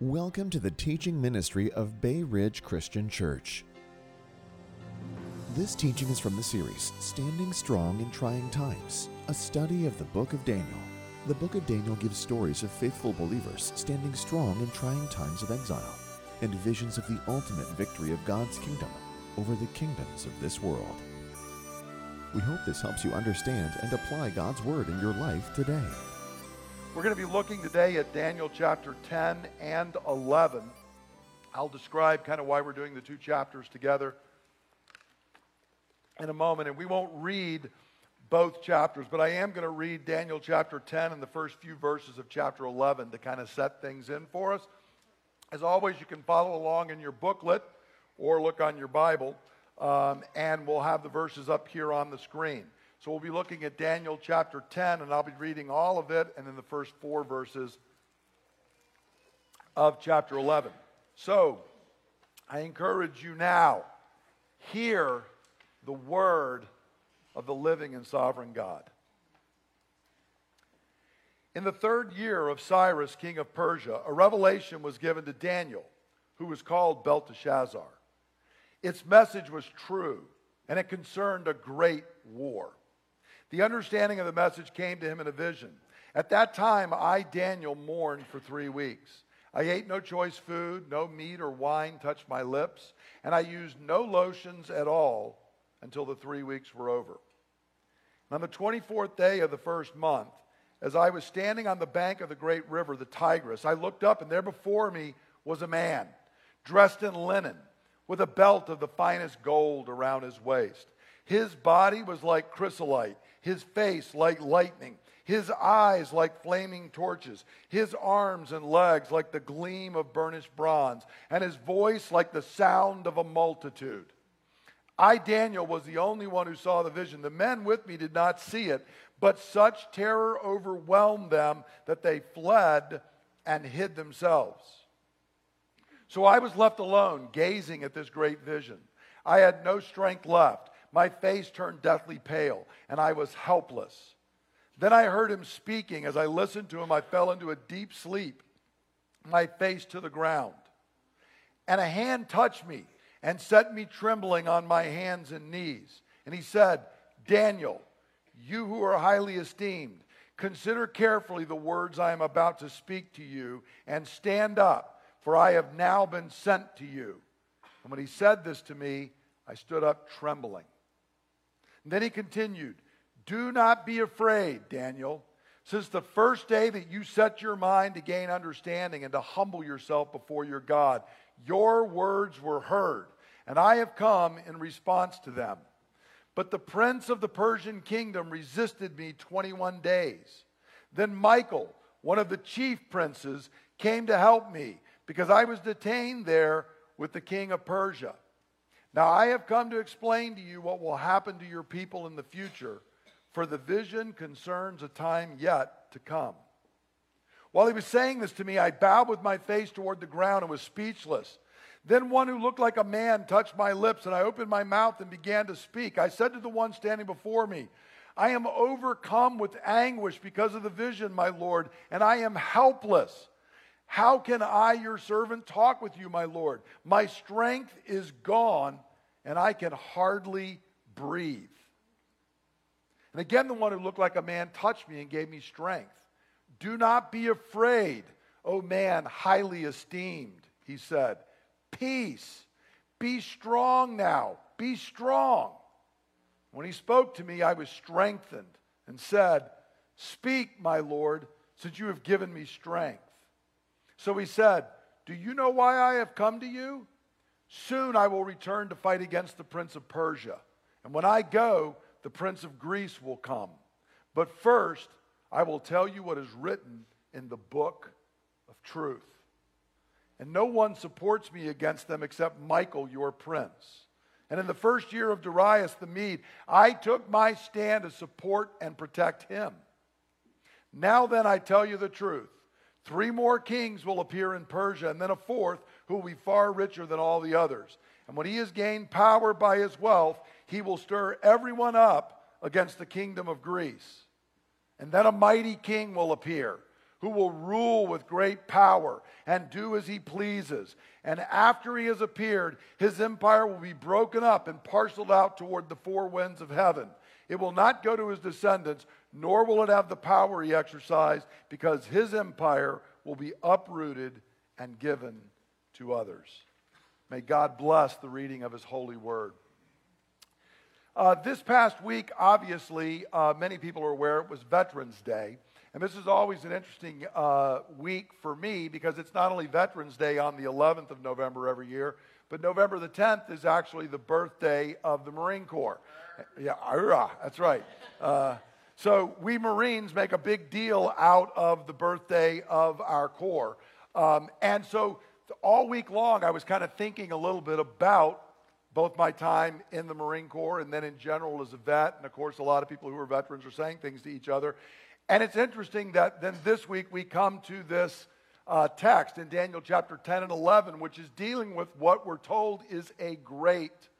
Welcome to the teaching ministry of Bay Ridge Christian Church. This teaching is from the series Standing Strong in Trying Times, a study of the book of Daniel. The book of Daniel gives stories of faithful believers standing strong in trying times of exile and visions of the ultimate victory of God's kingdom over the kingdoms of this world. We hope this helps you understand and apply God's word in your life today. We're going to be looking today at Daniel chapter 10 and 11. I'll describe kind of why we're doing the two chapters together in a moment. And we won't read both chapters, but I am going to read Daniel chapter 10 and the first few verses of chapter 11 to kind of set things in for us. As always, you can follow along in your booklet or look on your Bible, um, and we'll have the verses up here on the screen. So we'll be looking at Daniel chapter 10, and I'll be reading all of it and then the first four verses of chapter 11. So I encourage you now, hear the word of the living and sovereign God. In the third year of Cyrus, king of Persia, a revelation was given to Daniel, who was called Belteshazzar. Its message was true, and it concerned a great war. The understanding of the message came to him in a vision. At that time, I, Daniel, mourned for three weeks. I ate no choice food, no meat or wine touched my lips, and I used no lotions at all until the three weeks were over. On the 24th day of the first month, as I was standing on the bank of the great river, the Tigris, I looked up, and there before me was a man, dressed in linen, with a belt of the finest gold around his waist. His body was like chrysolite his face like lightning, his eyes like flaming torches, his arms and legs like the gleam of burnished bronze, and his voice like the sound of a multitude. I, Daniel, was the only one who saw the vision. The men with me did not see it, but such terror overwhelmed them that they fled and hid themselves. So I was left alone, gazing at this great vision. I had no strength left. My face turned deathly pale, and I was helpless. Then I heard him speaking. As I listened to him, I fell into a deep sleep, my face to the ground. And a hand touched me and set me trembling on my hands and knees. And he said, Daniel, you who are highly esteemed, consider carefully the words I am about to speak to you, and stand up, for I have now been sent to you. And when he said this to me, I stood up trembling. And then he continued, Do not be afraid, Daniel. Since the first day that you set your mind to gain understanding and to humble yourself before your God, your words were heard, and I have come in response to them. But the prince of the Persian kingdom resisted me 21 days. Then Michael, one of the chief princes, came to help me because I was detained there with the king of Persia. Now I have come to explain to you what will happen to your people in the future, for the vision concerns a time yet to come. While he was saying this to me, I bowed with my face toward the ground and was speechless. Then one who looked like a man touched my lips, and I opened my mouth and began to speak. I said to the one standing before me, I am overcome with anguish because of the vision, my Lord, and I am helpless. How can I, your servant, talk with you, my Lord? My strength is gone, and I can hardly breathe. And again, the one who looked like a man touched me and gave me strength. Do not be afraid, O man highly esteemed, he said. Peace. Be strong now. Be strong. When he spoke to me, I was strengthened and said, Speak, my Lord, since you have given me strength. So he said, Do you know why I have come to you? Soon I will return to fight against the prince of Persia. And when I go, the prince of Greece will come. But first, I will tell you what is written in the book of truth. And no one supports me against them except Michael, your prince. And in the first year of Darius the Mede, I took my stand to support and protect him. Now then, I tell you the truth. Three more kings will appear in Persia, and then a fourth who will be far richer than all the others. And when he has gained power by his wealth, he will stir everyone up against the kingdom of Greece. And then a mighty king will appear, who will rule with great power and do as he pleases. And after he has appeared, his empire will be broken up and parceled out toward the four winds of heaven. It will not go to his descendants, nor will it have the power he exercised, because his empire will be uprooted and given to others. May God bless the reading of his holy word. Uh, this past week, obviously, uh, many people are aware it was Veterans Day. And this is always an interesting uh, week for me because it's not only Veterans Day on the 11th of November every year, but November the 10th is actually the birthday of the Marine Corps. Yeah, that's right. So we Marines make a big deal out of the birthday of our Corps. Um, and so all week long, I was kind of thinking a little bit about both my time in the Marine Corps and then in general as a vet. And of course, a lot of people who are veterans are saying things to each other. And it's interesting that then this week we come to this uh, text in Daniel chapter 10 and 11, which is dealing with what we're told is a great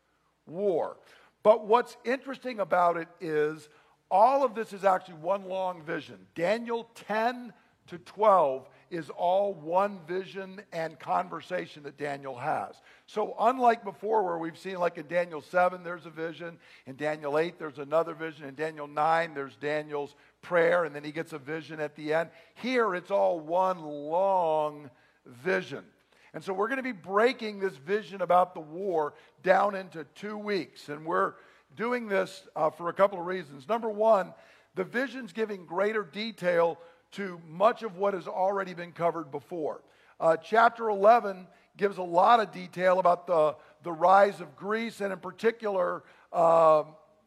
war. But what's interesting about it is all of this is actually one long vision. Daniel 10 to 12 is all one vision and conversation that Daniel has. So, unlike before, where we've seen, like in Daniel 7, there's a vision, in Daniel 8, there's another vision, in Daniel 9, there's Daniel's prayer, and then he gets a vision at the end. Here, it's all one long vision. And so, we're going to be breaking this vision about the war down into two weeks. And we're doing this uh, for a couple of reasons. Number one, the vision's giving greater detail to much of what has already been covered before. Uh, chapter 11 gives a lot of detail about the, the rise of Greece, and in particular, uh,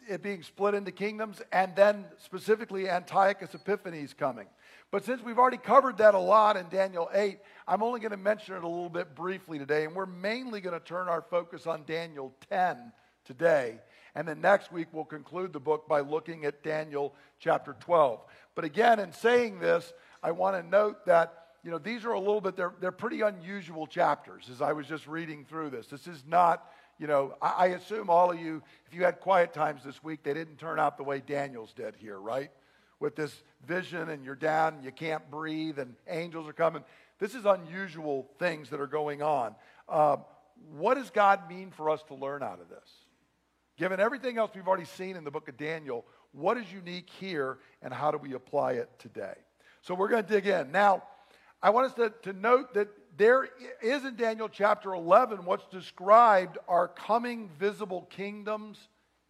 it being split into kingdoms, and then specifically Antiochus Epiphanes coming. But since we've already covered that a lot in Daniel 8, I'm only going to mention it a little bit briefly today, and we're mainly going to turn our focus on Daniel 10 today. And then next week, we'll conclude the book by looking at Daniel chapter 12. But again, in saying this, I want to note that you know these are a little bit they're, they're pretty unusual chapters as i was just reading through this. This is not you know I, assume all of you if you had quiet times this week they didn't turn out the way daniel's did here right? With this vision and you're down and you can't breathe and angels are coming. This is unusual things that are going on. Uh, what does god mean for us to learn out of this given everything else we've already seen in the book of daniel what is unique here and how do we apply it today? So we're going to dig in. Now, I want us to, to note that there is in Daniel chapter 11 what's described are coming visible kingdoms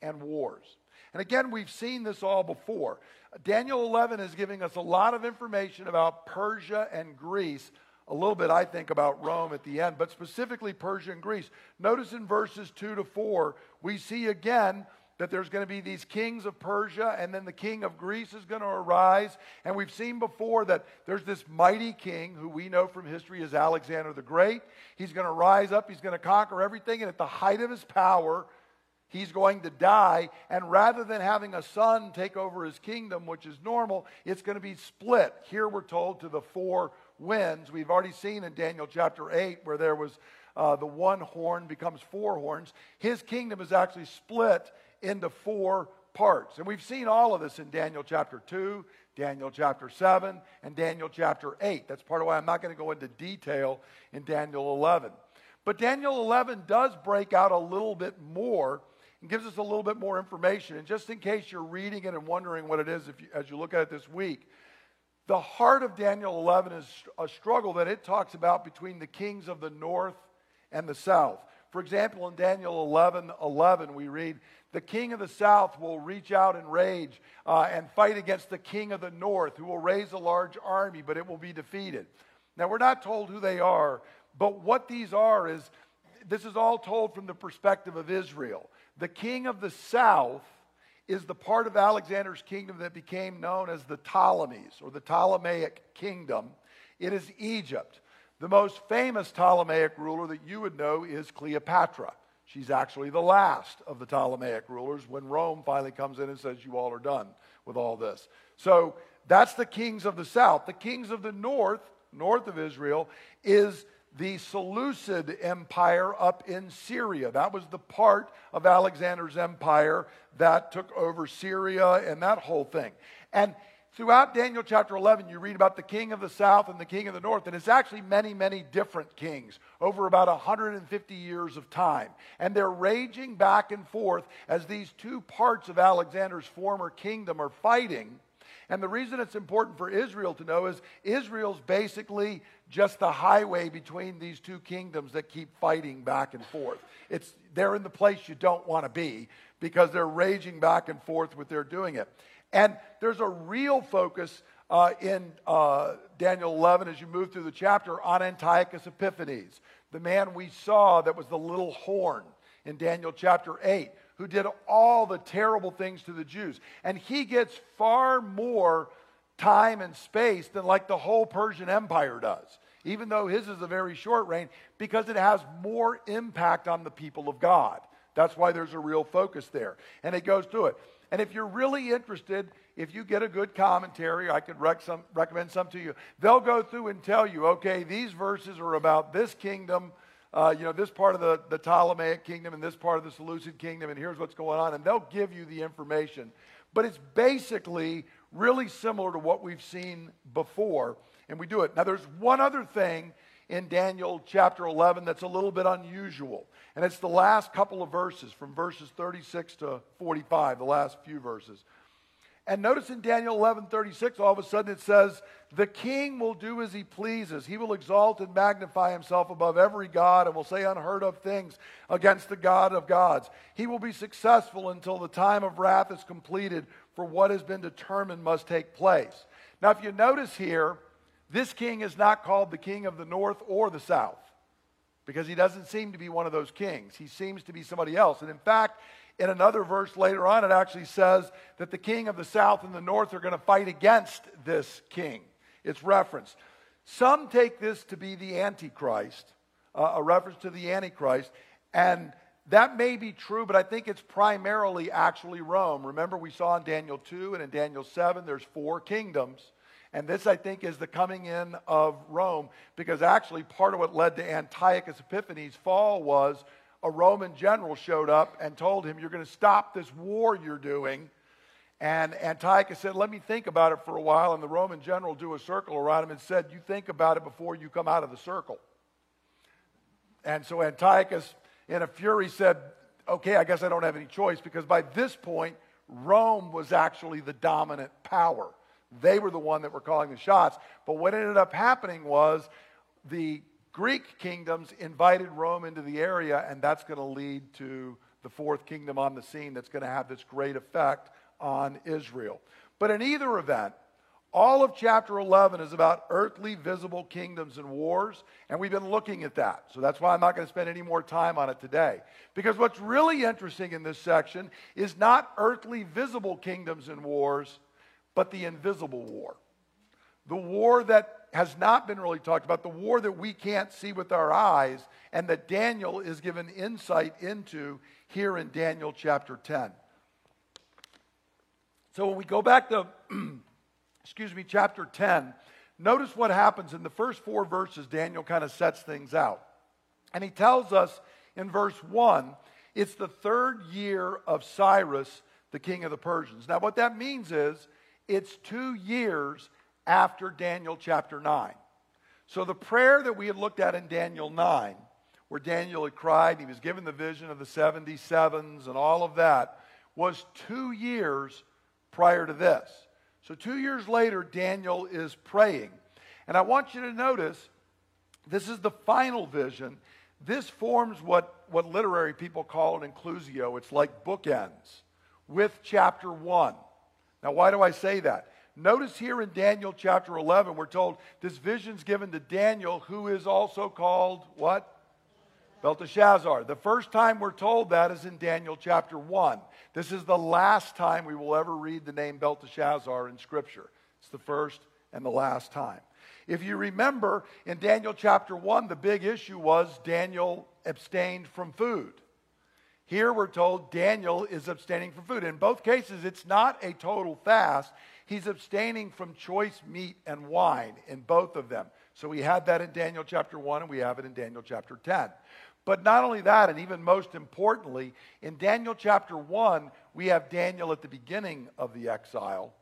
and wars. And again, we've seen this all before. Daniel 11 is giving us a lot of information about Persia and Greece, a little bit, I think, about Rome at the end, but specifically Persia and Greece. Notice in verses 2 to 4, we see again that there's going to be these kings of Persia, and then the king of Greece is going to arise. And we've seen before that there's this mighty king who we know from history as Alexander the Great. He's going to rise up, he's going to conquer everything, and at the height of his power, he's going to die. And rather than having a son take over his kingdom, which is normal, it's going to be split. Here we're told to the four winds. We've already seen in Daniel chapter 8 where there was. Uh, the one horn becomes four horns. His kingdom is actually split into four parts. And we've seen all of this in Daniel chapter 2, Daniel chapter 7, and Daniel chapter 8. That's part of why I'm not going to go into detail in Daniel 11. But Daniel 11 does break out a little bit more and gives us a little bit more information. And just in case you're reading it and wondering what it is you, as you look at it this week, the heart of Daniel 11 is a struggle that it talks about between the kings of the north and the south. For example, in Daniel 11 11, we read, The king of the south will reach out in rage uh, and fight against the king of the north, who will raise a large army, but it will be defeated. Now, we're not told who they are, but what these are is this is all told from the perspective of Israel. The king of the south is the part of Alexander's kingdom that became known as the Ptolemies or the Ptolemaic kingdom. It is Egypt. The most famous Ptolemaic ruler that you would know is Cleopatra. She's actually the last of the Ptolemaic rulers when Rome finally comes in and says, You all are done with all this. So that's the kings of the south. The kings of the north, north of Israel, is the Seleucid Empire up in Syria. That was the part of Alexander's empire that took over Syria and that whole thing. And throughout Daniel chapter 11, you read about the king of the south and the king of the north, and it's actually many, many different kings over about 150 years of time. And they're raging back and forth as these two parts of Alexander's former kingdom are fighting. And the reason it's important for Israel to know is Israel's basically just the highway between these two kingdoms that keep fighting back and forth. It's, they're in the place you don't want to be because they're raging back and forth with their doing it. And there's a real focus uh, in uh, Daniel 11 as you move through the chapter on Antiochus Epiphanes, the man we saw that was the little horn in Daniel chapter 8, who did all the terrible things to the Jews. And he gets far more time and space than like the whole Persian Empire does, even though his is a very short reign, because it has more impact on the people of God. That's why there's a real focus there. And it goes through it. And if you're really interested, if you get a good commentary, I could rec some, recommend some to you. They'll go through and tell you, okay, these verses are about this kingdom, uh, you know, this part of the, the Ptolemaic kingdom and this part of the Seleucid kingdom, and here's what's going on. And they'll give you the information. But it's basically really similar to what we've seen before, and we do it. Now, there's one other thing in Daniel chapter 11 that's a little bit unusual. And it's the last couple of verses, from verses 36 to 45, the last few verses. And notice in Daniel 11 36, all of a sudden it says, The king will do as he pleases. He will exalt and magnify himself above every God and will say unheard of things against the God of gods. He will be successful until the time of wrath is completed, for what has been determined must take place. Now, if you notice here, this king is not called the king of the north or the south because he doesn't seem to be one of those kings. He seems to be somebody else. And in fact, in another verse later on, it actually says that the king of the south and the north are going to fight against this king. It's referenced. Some take this to be the Antichrist, uh, a reference to the Antichrist, and that may be true, but I think it's primarily actually Rome. Remember, we saw in Daniel 2 and in Daniel 7, there's four kingdoms. And this, I think, is the coming in of Rome, because actually part of what led to Antiochus Epiphanes' fall was a Roman general showed up and told him, You're going to stop this war you're doing. And Antiochus said, Let me think about it for a while. And the Roman general drew a circle around him and said, You think about it before you come out of the circle. And so Antiochus, in a fury, said, Okay, I guess I don't have any choice because by this point, Rome was actually the dominant power. They were the one that were calling the shots. But what ended up happening was the Greek kingdoms invited Rome into the area, and that's going to lead to the fourth kingdom on the scene that's going to have this great effect on Israel. But in either event, all of chapter 11 is about earthly visible kingdoms and wars, and we've been looking at that. So that's why I'm not going to spend any more time on it today. Because what's really interesting in this section is not earthly visible kingdoms and wars, but the invisible war. The war that has not been really talked about, the war that we can't see with our eyes, and that Daniel is given insight into here in Daniel chapter 10. So when we go back to, excuse me, chapter 10, notice what happens in the first four verses. Daniel kind of sets things out. And he tells us in verse 1 it's the third year of Cyrus, the king of the Persians. Now, what that means is it's two years after Daniel chapter 9. So the prayer that we had looked at in Daniel 9, where Daniel had cried, he was given the vision of the 77s and all of that, was two years prior to this. So two years later, Daniel is praying. And I want you to notice this is the final vision. This forms what, what literary people call an inclusio. It's like bookends with chapter 1. Now, why do I say that? Notice here in Daniel chapter 11, we're told this vision's given to Daniel, who is also called what? Belteshazzar. The first time we're told that is in Daniel chapter 1. This is the last time we will ever read the name Belteshazzar in Scripture. It's the first and the last time. If you remember, in Daniel chapter 1, the big issue was Daniel abstained from food. Here we're told Daniel is abstaining from food. In both cases, it's not a total fast. He's abstaining from choice meat and wine in both of them. So we had that in Daniel chapter 1 and we have it in Daniel chapter 10. But not only that, and even most importantly, in Daniel chapter 1, we have Daniel at the beginning of the exile.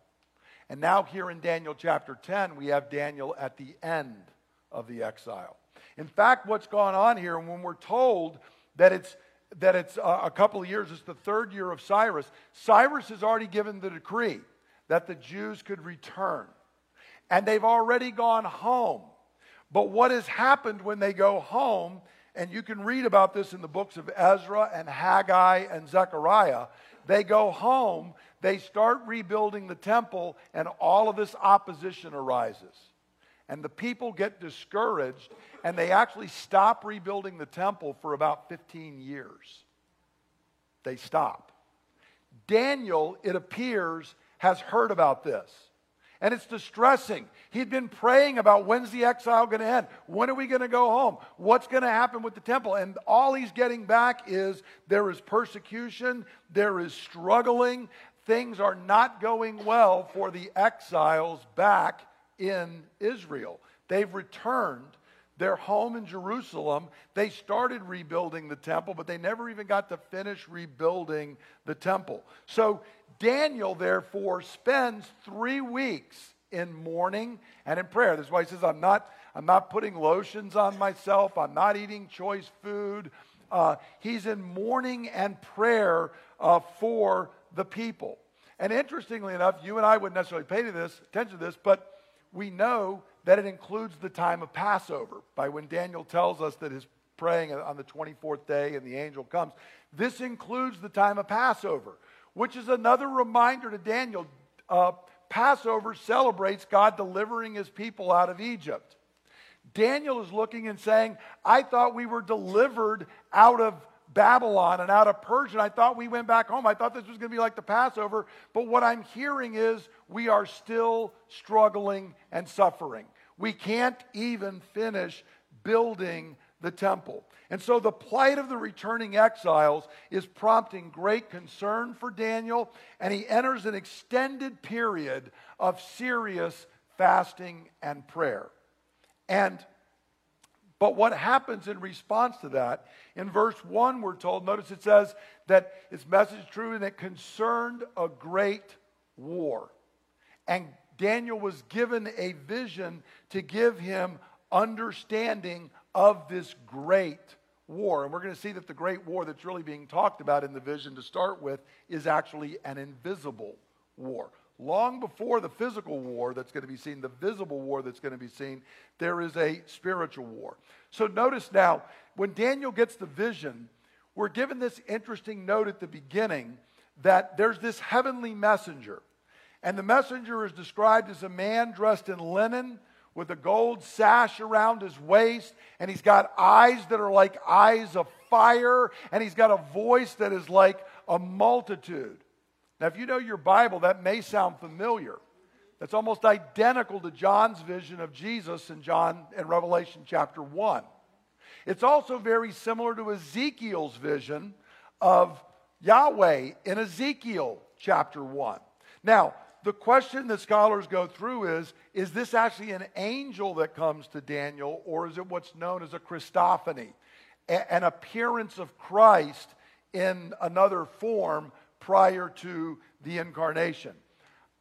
And now, here in Daniel chapter 10, we have Daniel at the end of the exile. In fact, what's gone on here, and when we're told that it's that it's uh, a couple of years, it's the third year of Cyrus. Cyrus has already given the decree that the Jews could return. And they've already gone home. But what has happened when they go home, and you can read about this in the books of Ezra and Haggai and Zechariah, they go home, they start rebuilding the temple, and all of this opposition arises. And the people get discouraged, and they actually stop rebuilding the temple for about 15 years. They stop. Daniel, it appears, has heard about this. And it's distressing. He'd been praying about when's the exile going to end? When are we going to go home? What's going to happen with the temple? And all he's getting back is there is persecution, there is struggling, things are not going well for the exiles back in Israel. They've returned. They're home in Jerusalem. They started rebuilding the temple, but they never even got to finish rebuilding the temple. So Daniel, therefore, spends three weeks in mourning and in prayer. That's why he says, I'm not, I'm not putting lotions on myself, I'm not eating choice food. Uh, he's in mourning and prayer uh, for the people. And interestingly enough, you and I wouldn't necessarily pay to this, attention to this, but we know that it includes the time of Passover. By when Daniel tells us that he's praying on the 24th day and the angel comes, this includes the time of Passover which is another reminder to Daniel. Uh, Passover celebrates God delivering his people out of Egypt. Daniel is looking and saying, I thought we were delivered out of Babylon and out of Persia. I thought we went back home. I thought this was going to be like the Passover. But what I'm hearing is we are still struggling and suffering. We can't even finish building the temple. And so the plight of the returning exiles is prompting great concern for Daniel, and he enters an extended period of serious fasting and prayer. And but what happens in response to that? In verse 1, we're told, notice it says that his message true and it concerned a great war. And Daniel was given a vision to give him understanding of this great war. And we're going to see that the great war that's really being talked about in the vision to start with is actually an invisible war. Long before the physical war that's going to be seen, the visible war that's going to be seen, there is a spiritual war. So notice now, when Daniel gets the vision, we're given this interesting note at the beginning that there's this heavenly messenger. And the messenger is described as a man dressed in linen with a gold sash around his waist, and he's got eyes that are like eyes of fire, and he's got a voice that is like a multitude. Now, if you know your Bible, that may sound familiar. That's almost identical to John's vision of Jesus in John in Revelation chapter 1. It's also very similar to Ezekiel's vision of Yahweh in Ezekiel chapter 1. Now, the question that scholars go through is is this actually an angel that comes to Daniel, or is it what's known as a Christophany, an appearance of Christ in another form prior to the incarnation?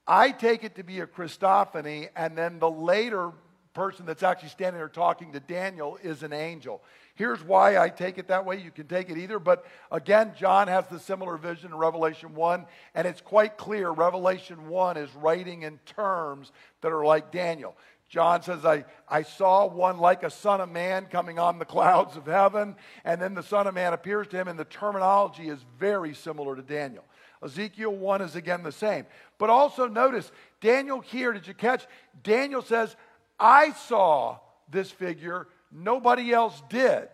I take it to be a Christophany, and then the later person that's actually standing there talking to Daniel is an angel. Here's why I take it that way. You can take it either. But again, John has the similar vision in Revelation 1, and it's quite clear Revelation 1 is writing in terms that are like Daniel. John says, I, I saw one like a son of man coming on the clouds of heaven, and then the son of man appears to him, and the terminology is very similar to Daniel. Ezekiel 1 is again the same. But also notice, Daniel here, did you catch? Daniel says, I saw this figure Nobody else did.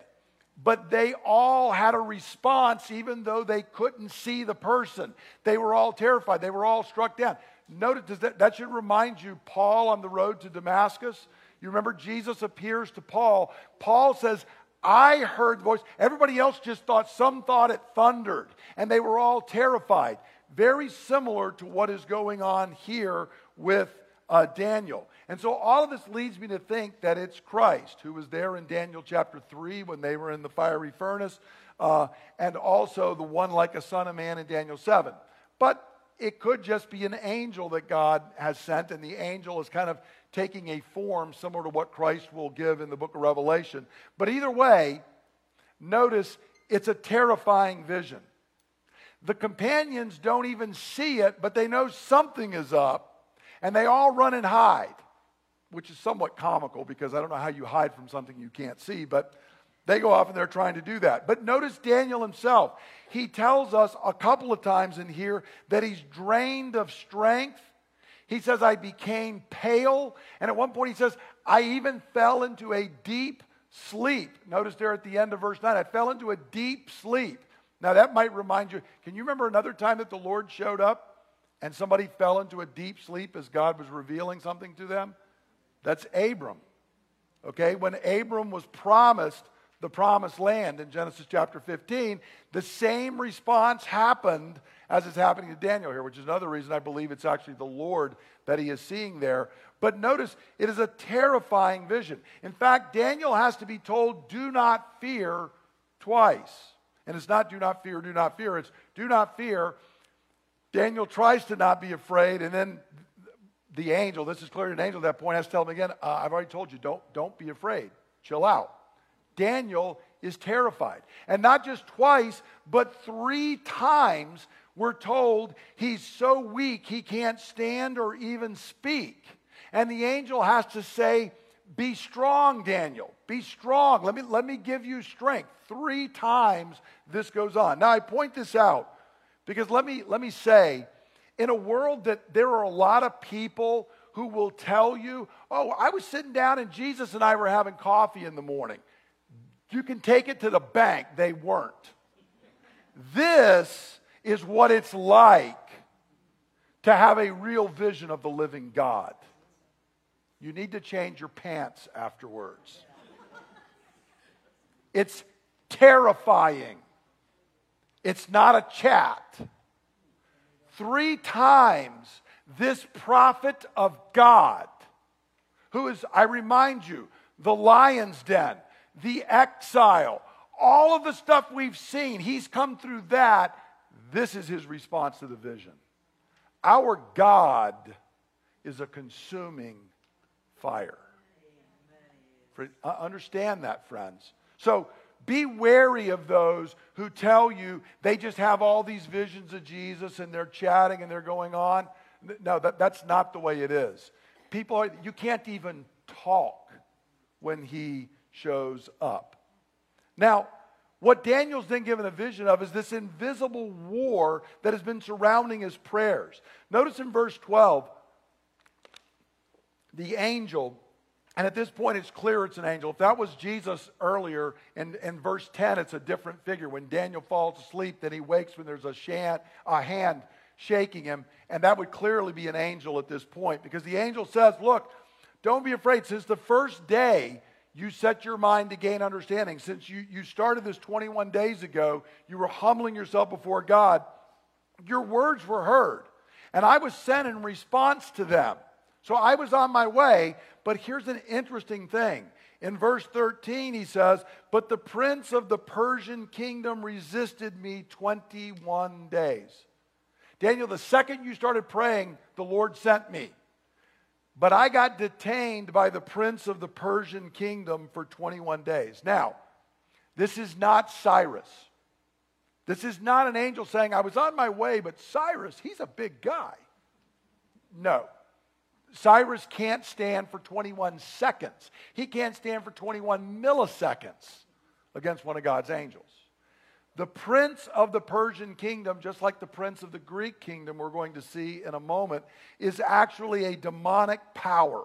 But they all had a response, even though they couldn't see the person. They were all terrified. They were all struck down. Notice that, that should remind you Paul on the road to Damascus. You remember Jesus appears to Paul. Paul says, I heard the voice. Everybody else just thought, some thought it thundered, and they were all terrified. Very similar to what is going on here with uh, Daniel. And so all of this leads me to think that it's Christ who was there in Daniel chapter 3 when they were in the fiery furnace, uh, and also the one like a son of man in Daniel 7. But it could just be an angel that God has sent, and the angel is kind of taking a form similar to what Christ will give in the book of Revelation. But either way, notice it's a terrifying vision. The companions don't even see it, but they know something is up, and they all run and hide, which is somewhat comical because I don't know how you hide from something you can't see, but they go off and they're trying to do that. But notice Daniel himself. He tells us a couple of times in here that he's drained of strength. He says, I became pale. And at one point, he says, I even fell into a deep sleep. Notice there at the end of verse 9, I fell into a deep sleep. Now, that might remind you can you remember another time that the Lord showed up and somebody fell into a deep sleep as God was revealing something to them? That's Abram. Okay, when Abram was promised the promised land in Genesis chapter 15, the same response happened as is happening to Daniel here, which is another reason I believe it's actually the Lord that he is seeing there. But notice, it is a terrifying vision. In fact, Daniel has to be told, do not fear twice. And it's not do not fear, do not fear. It's do not fear. Daniel tries to not be afraid, and then the angel, this is clearly an angel at that point, has to tell him again, uh, I've already told you, don't, don't be afraid. Chill out. Daniel is terrified. And not just twice, but three times we're told he's so weak he can't stand or even speak. And the angel has to say, Be strong, Daniel. Be strong. Let me, let me give you strength. Three times this goes on. Now, I point this out because let me, let me say, in a world that there are a lot of people who will tell you, Oh, I was sitting down and Jesus and I were having coffee in the morning. You can take it to the bank. They weren't. This is what it's like to have a real vision of the living God. You need to change your pants afterwards. It's terrifying. It's not a chat. Three times this prophet of God, who is, I remind you, the lion's den, the exile, all of the stuff we've seen, he's come through that. This is his response to the vision. Our God is a consuming fire. Uh, understand that, friends. So be wary of those who tell you they just have all these visions of Jesus and they're chatting and they're going on. No, that, that's not the way it is. People, are, you can't even talk when he shows up. Now, what Daniel's then given a vision of is this invisible war that has been surrounding his prayers. Notice in verse 12, the angel, and at this point it's clear it's an angel. If that was Jesus earlier, in, in verse 10, it's a different figure. When Daniel falls asleep, then he wakes when there's a, a hand shaking him, and that would clearly be an angel at this point because the angel says, Look, don't be afraid. Since the first day you set your mind to gain understanding. Since you, you started this 21 days ago, you were humbling yourself before God. Your words were heard, and I was sent in response to them. So I was on my way, but here's an interesting thing. In verse 13, he says, But the prince of the Persian kingdom resisted me 21 days. Daniel, the second you started praying, the Lord sent me. But I got detained by the prince of the Persian kingdom for 21 days. Now, this is not Cyrus. This is not an angel saying, I was on my way, but Cyrus, he's a big guy. No. Cyrus can't stand for 21 seconds. He can't stand for 21 milliseconds against one of God's angels. The prince of the Persian kingdom, just like the prince of the Greek kingdom, we're going to see in a moment, is actually a demonic power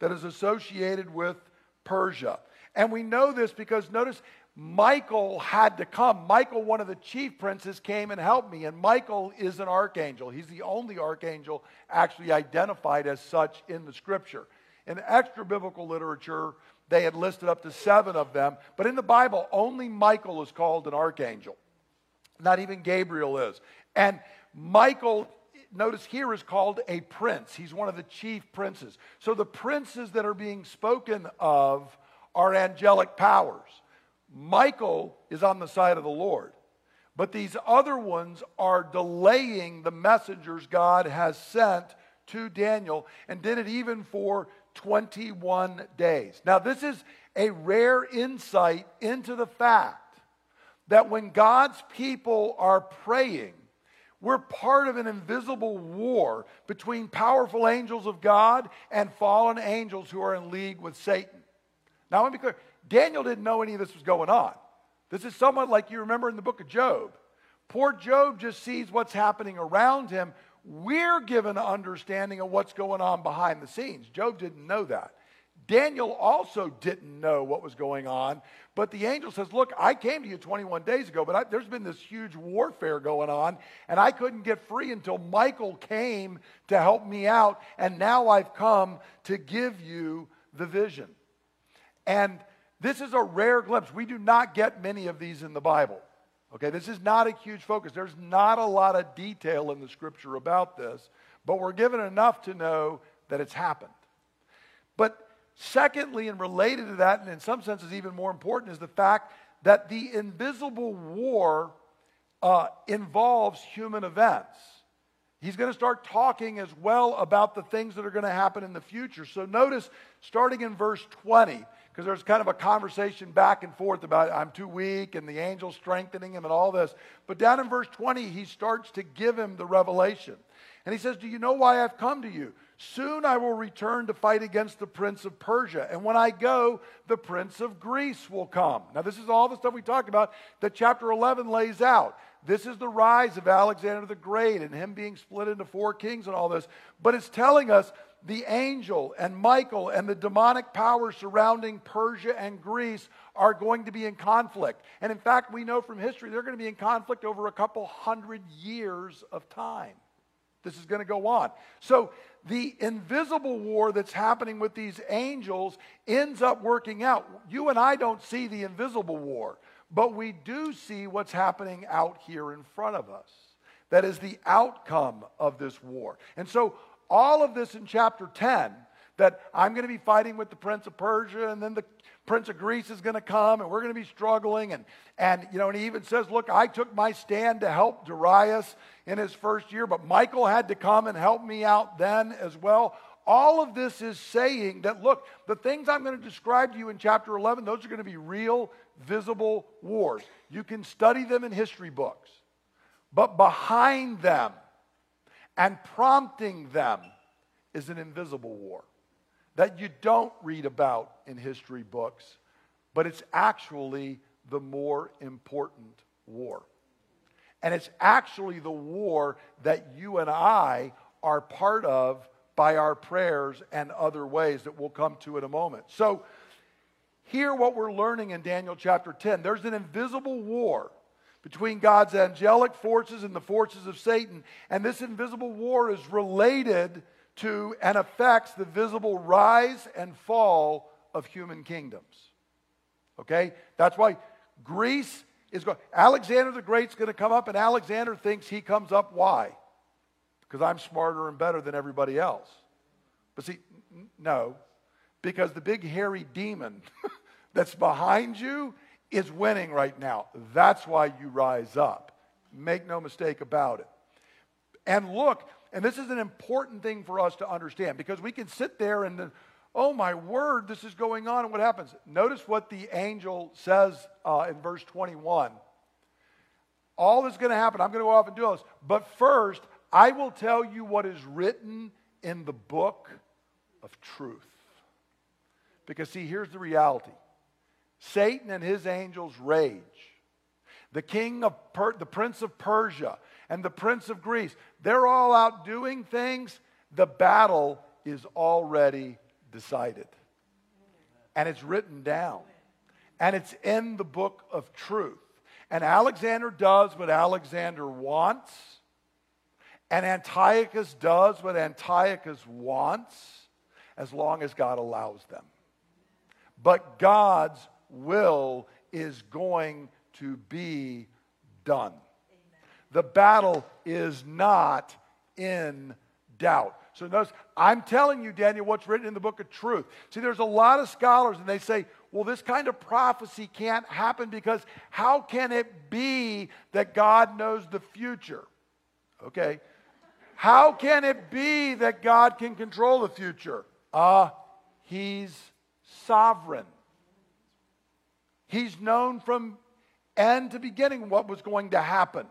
that is associated with Persia. And we know this because notice Michael had to come. Michael, one of the chief princes, came and helped me. And Michael is an archangel. He's the only archangel actually identified as such in the scripture. In extra biblical literature, they had listed up to seven of them. But in the Bible, only Michael is called an archangel. Not even Gabriel is. And Michael, notice here, is called a prince. He's one of the chief princes. So the princes that are being spoken of are angelic powers. Michael is on the side of the Lord. But these other ones are delaying the messengers God has sent to Daniel and did it even for 21 days. Now, this is a rare insight into the fact that when God's people are praying, we're part of an invisible war between powerful angels of God and fallen angels who are in league with Satan. Now, let me be clear Daniel didn't know any of this was going on. This is somewhat like you remember in the book of Job. Poor Job just sees what's happening around him. We're given an understanding of what's going on behind the scenes. Job didn't know that. Daniel also didn't know what was going on, but the angel says, Look, I came to you 21 days ago, but I, there's been this huge warfare going on, and I couldn't get free until Michael came to help me out, and now I've come to give you the vision. And this is a rare glimpse. We do not get many of these in the Bible. Okay, this is not a huge focus. There's not a lot of detail in the scripture about this, but we're given enough to know that it's happened. But secondly, and related to that, and in some senses even more important, is the fact that the invisible war uh, involves human events. He's going to start talking as well about the things that are going to happen in the future. So notice, starting in verse 20, because there's kind of a conversation back and forth about I'm too weak and the angel strengthening him and all this. But down in verse 20, he starts to give him the revelation. And he says, Do you know why I've come to you? Soon I will return to fight against the prince of Persia. And when I go, the prince of Greece will come. Now, this is all the stuff we talked about that chapter 11 lays out. This is the rise of Alexander the Great and him being split into four kings and all this. But it's telling us the angel and Michael and the demonic powers surrounding Persia and Greece are going to be in conflict. And in fact, we know from history they're going to be in conflict over a couple hundred years of time. This is going to go on. So the invisible war that's happening with these angels ends up working out. You and I don't see the invisible war, but we do see what's happening out here in front of us. That is the outcome of this war. And so all of this in chapter 10 that I'm going to be fighting with the prince of Persia and then the prince of Greece is going to come and we're going to be struggling and and you know and he even says look I took my stand to help Darius in his first year but Michael had to come and help me out then as well all of this is saying that look the things I'm going to describe to you in chapter 11 those are going to be real visible wars you can study them in history books but behind them and prompting them is an invisible war that you don't read about in history books, but it's actually the more important war. And it's actually the war that you and I are part of by our prayers and other ways that we'll come to in a moment. So, hear what we're learning in Daniel chapter 10. There's an invisible war between God's angelic forces and the forces of Satan. And this invisible war is related to and affects the visible rise and fall of human kingdoms. Okay? That's why Greece is going. Alexander the Great's going to come up, and Alexander thinks he comes up. Why? Because I'm smarter and better than everybody else. But see, no, because the big hairy demon that's behind you is winning right now. That's why you rise up. Make no mistake about it. And look, and this is an important thing for us to understand because we can sit there and, oh my word, this is going on, and what happens? Notice what the angel says uh, in verse 21. All is going to happen, I'm going to go off and do all this. But first, I will tell you what is written in the book of truth. Because, see, here's the reality Satan and his angels rage. The king of per- the prince of Persia and the prince of Greece, they're all out doing things. The battle is already decided. And it's written down. And it's in the book of truth. And Alexander does what Alexander wants. And Antiochus does what Antiochus wants as long as God allows them. But God's will is going to be done. The battle is not in doubt. So notice, I'm telling you, Daniel, what's written in the book of truth. See, there's a lot of scholars, and they say, well, this kind of prophecy can't happen because how can it be that God knows the future? Okay. How can it be that God can control the future? Ah, uh, He's sovereign. He's known from end to beginning what was going to happen.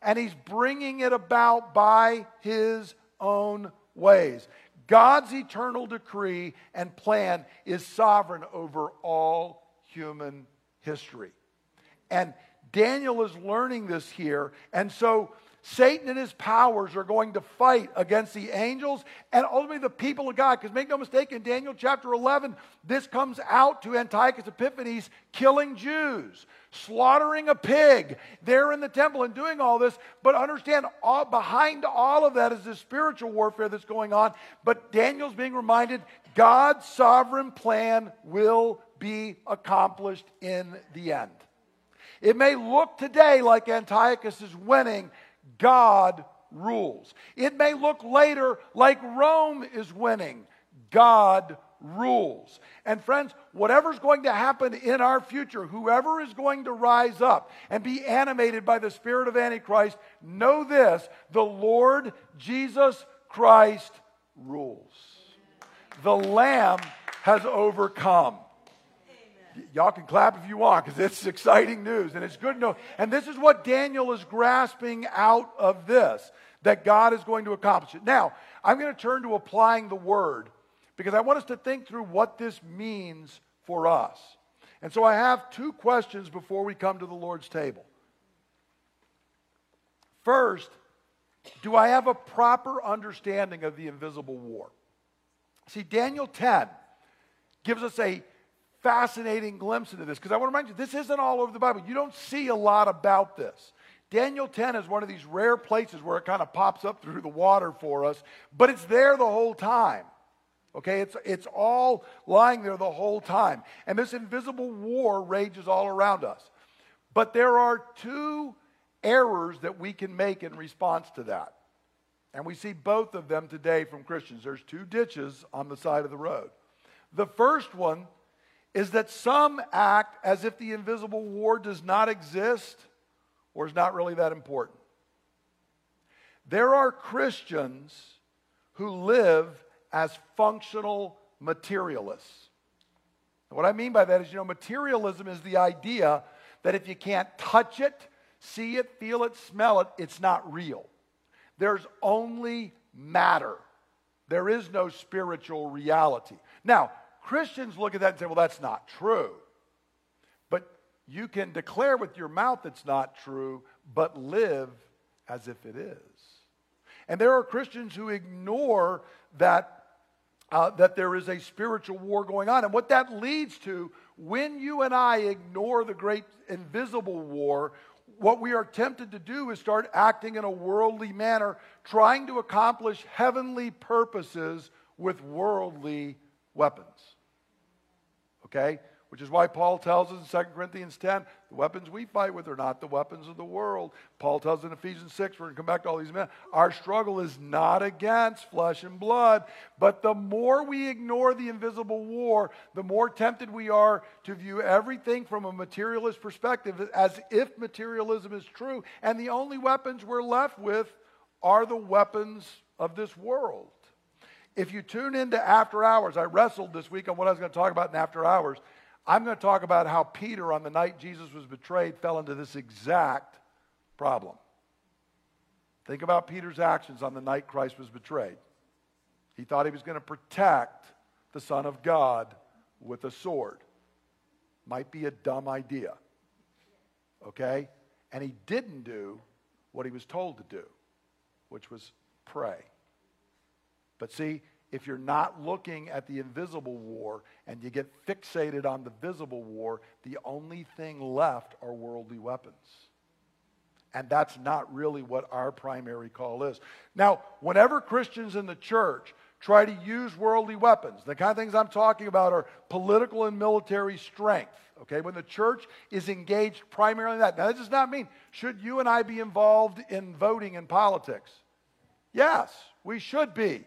And He's bringing it about by His own ways. God's eternal decree and plan is sovereign over all human history. And Daniel is learning this here. And so Satan and his powers are going to fight against the angels and ultimately the people of God. Because make no mistake, in Daniel chapter 11, this comes out to Antiochus Epiphanes killing Jews, slaughtering a pig there in the temple, and doing all this. But understand, all, behind all of that is this spiritual warfare that's going on. But Daniel's being reminded God's sovereign plan will be accomplished in the end. It may look today like Antiochus is winning, God rules. It may look later like Rome is winning. God rules. And friends, whatever's going to happen in our future, whoever is going to rise up and be animated by the spirit of Antichrist, know this the Lord Jesus Christ rules. The Lamb has overcome y'all can clap if you want because it's exciting news and it's good know. And this is what Daniel is grasping out of this that God is going to accomplish it. Now, I'm going to turn to applying the word because I want us to think through what this means for us. And so I have two questions before we come to the Lord's table. First, do I have a proper understanding of the invisible war? See, Daniel 10 gives us a fascinating glimpse into this because I want to remind you this isn't all over the Bible. You don't see a lot about this. Daniel 10 is one of these rare places where it kind of pops up through the water for us, but it's there the whole time. Okay, it's, it's all lying there the whole time. And this invisible war rages all around us. But there are two errors that we can make in response to that. And we see both of them today from Christians. There's two ditches on the side of the road. The first one is that some act as if the invisible war does not exist or is not really that important. There are Christians who live as functional materialists. what I mean by that is, you know, materialism is the idea that if you can't touch it, see it, feel it, smell it, it's not real. There's only matter. There is no spiritual reality. Now, Christians look at that and say, well, that's not true. But you can declare with your mouth it's not true, but live as if it is. And there are Christians who ignore that, uh, that there is a spiritual war going on. And what that leads to, when you and I ignore the great invisible war, what we are tempted to do is start acting in a worldly manner, trying to accomplish heavenly purposes with worldly weapons. Okay? Which is why Paul tells us in 2 Corinthians 10 the weapons we fight with are not the weapons of the world. Paul tells in Ephesians 6, we're going to come back to all these men. Our struggle is not against flesh and blood, but the more we ignore the invisible war, the more tempted we are to view everything from a materialist perspective as if materialism is true. And the only weapons we're left with are the weapons of this world. If you tune into After Hours, I wrestled this week on what I was going to talk about in After Hours. I'm going to talk about how Peter, on the night Jesus was betrayed, fell into this exact problem. Think about Peter's actions on the night Christ was betrayed. He thought he was going to protect the Son of God with a sword. Might be a dumb idea. Okay? And he didn't do what he was told to do, which was pray. But see, if you're not looking at the invisible war and you get fixated on the visible war, the only thing left are worldly weapons. And that's not really what our primary call is. Now, whenever Christians in the church try to use worldly weapons, the kind of things I'm talking about are political and military strength. Okay, when the church is engaged primarily in that. Now, that does not mean should you and I be involved in voting and politics? Yes, we should be.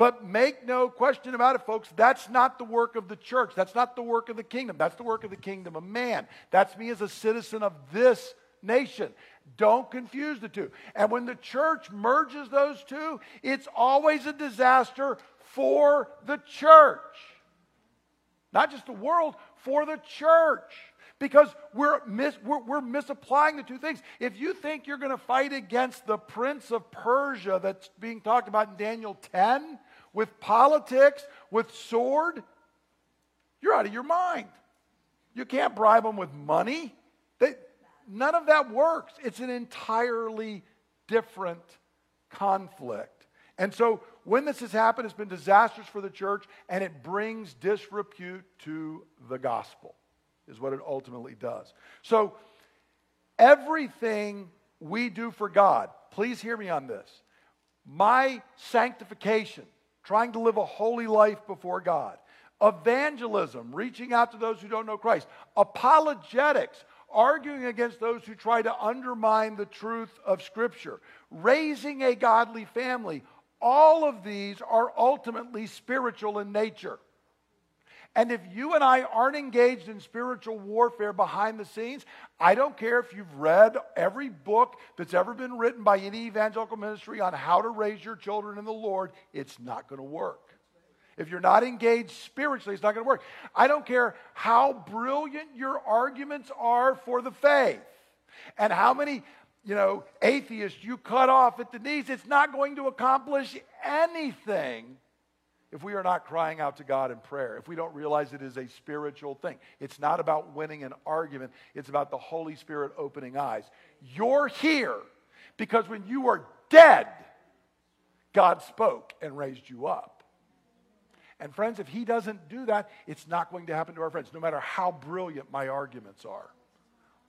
But make no question about it, folks, that's not the work of the church. That's not the work of the kingdom. That's the work of the kingdom of man. That's me as a citizen of this nation. Don't confuse the two. And when the church merges those two, it's always a disaster for the church. Not just the world, for the church. Because we're, mis- we're, we're misapplying the two things. If you think you're going to fight against the prince of Persia that's being talked about in Daniel 10 with politics, with sword, you're out of your mind. You can't bribe them with money. They, none of that works. It's an entirely different conflict. And so when this has happened, it's been disastrous for the church and it brings disrepute to the gospel, is what it ultimately does. So everything we do for God, please hear me on this. My sanctification, trying to live a holy life before God, evangelism, reaching out to those who don't know Christ, apologetics, arguing against those who try to undermine the truth of Scripture, raising a godly family. All of these are ultimately spiritual in nature. And if you and I aren't engaged in spiritual warfare behind the scenes, I don't care if you've read every book that's ever been written by any evangelical ministry on how to raise your children in the Lord, it's not going to work. If you're not engaged spiritually, it's not going to work. I don't care how brilliant your arguments are for the faith and how many, you know, atheists you cut off at the knees. It's not going to accomplish anything if we are not crying out to God in prayer, if we don't realize it is a spiritual thing. It's not about winning an argument, it's about the Holy Spirit opening eyes. You're here because when you were dead, God spoke and raised you up. And friends, if he doesn't do that, it's not going to happen to our friends, no matter how brilliant my arguments are.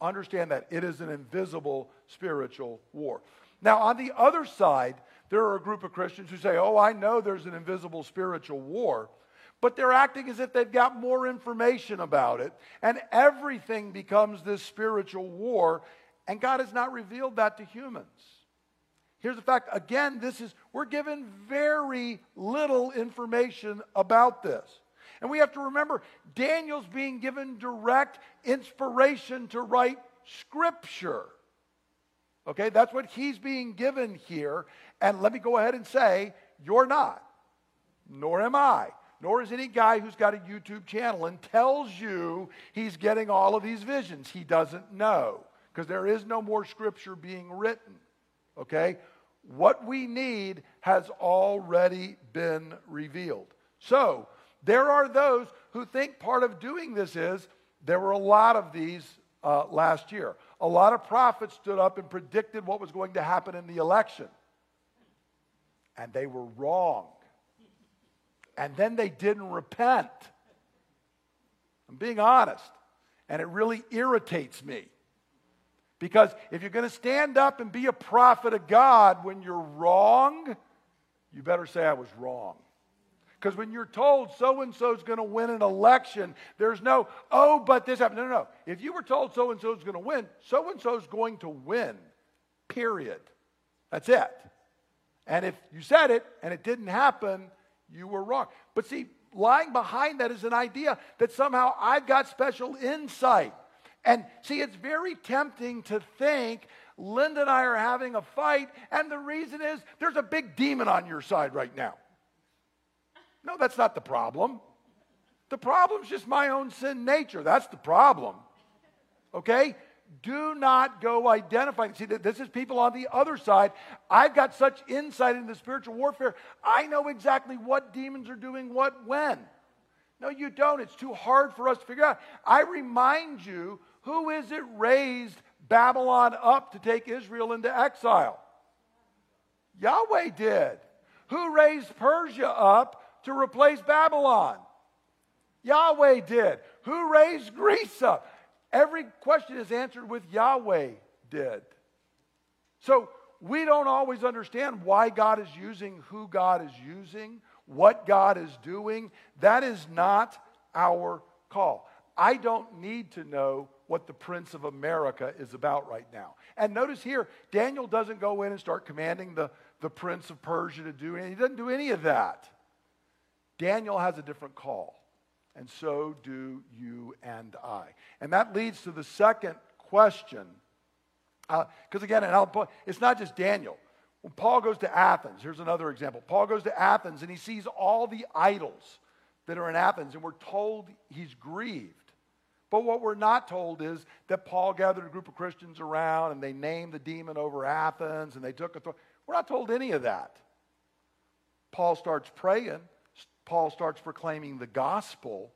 Understand that it is an invisible spiritual war. Now, on the other side, there are a group of Christians who say, Oh, I know there's an invisible spiritual war, but they're acting as if they've got more information about it, and everything becomes this spiritual war, and God has not revealed that to humans. Here's the fact again, this is, we're given very little information about this. And we have to remember, Daniel's being given direct inspiration to write scripture. Okay, that's what he's being given here. And let me go ahead and say, you're not, nor am I, nor is any guy who's got a YouTube channel and tells you he's getting all of these visions. He doesn't know because there is no more scripture being written. Okay? What we need has already been revealed. So, there are those who think part of doing this is there were a lot of these uh, last year. A lot of prophets stood up and predicted what was going to happen in the election. And they were wrong. And then they didn't repent. I'm being honest. And it really irritates me. Because if you're going to stand up and be a prophet of God when you're wrong, you better say I was wrong. Because when you're told so and so is going to win an election, there's no, oh, but this happened. No, no, no. If you were told so and so is going to win, so and so is going to win, period. That's it. And if you said it and it didn't happen, you were wrong. But see, lying behind that is an idea that somehow I've got special insight. And see, it's very tempting to think Linda and I are having a fight, and the reason is there's a big demon on your side right now. No, that's not the problem. The problem's just my own sin nature. That's the problem. Okay? Do not go identifying. See, this is people on the other side. I've got such insight into spiritual warfare. I know exactly what demons are doing what when. No, you don't. It's too hard for us to figure out. I remind you who is it raised Babylon up to take Israel into exile? Yahweh did. Who raised Persia up to replace Babylon? Yahweh did. Who raised Greece up? Every question is answered with Yahweh did. So we don't always understand why God is using who God is using, what God is doing. That is not our call. I don't need to know what the Prince of America is about right now. And notice here, Daniel doesn't go in and start commanding the, the Prince of Persia to do anything. He doesn't do any of that. Daniel has a different call, and so do you and I. And that leads to the second question. Because uh, again, it's not just Daniel. When Paul goes to Athens, here's another example. Paul goes to Athens and he sees all the idols that are in Athens, and we're told he's grieved. But what we're not told is that Paul gathered a group of Christians around and they named the demon over Athens and they took authority. We're not told any of that. Paul starts praying, Paul starts proclaiming the gospel.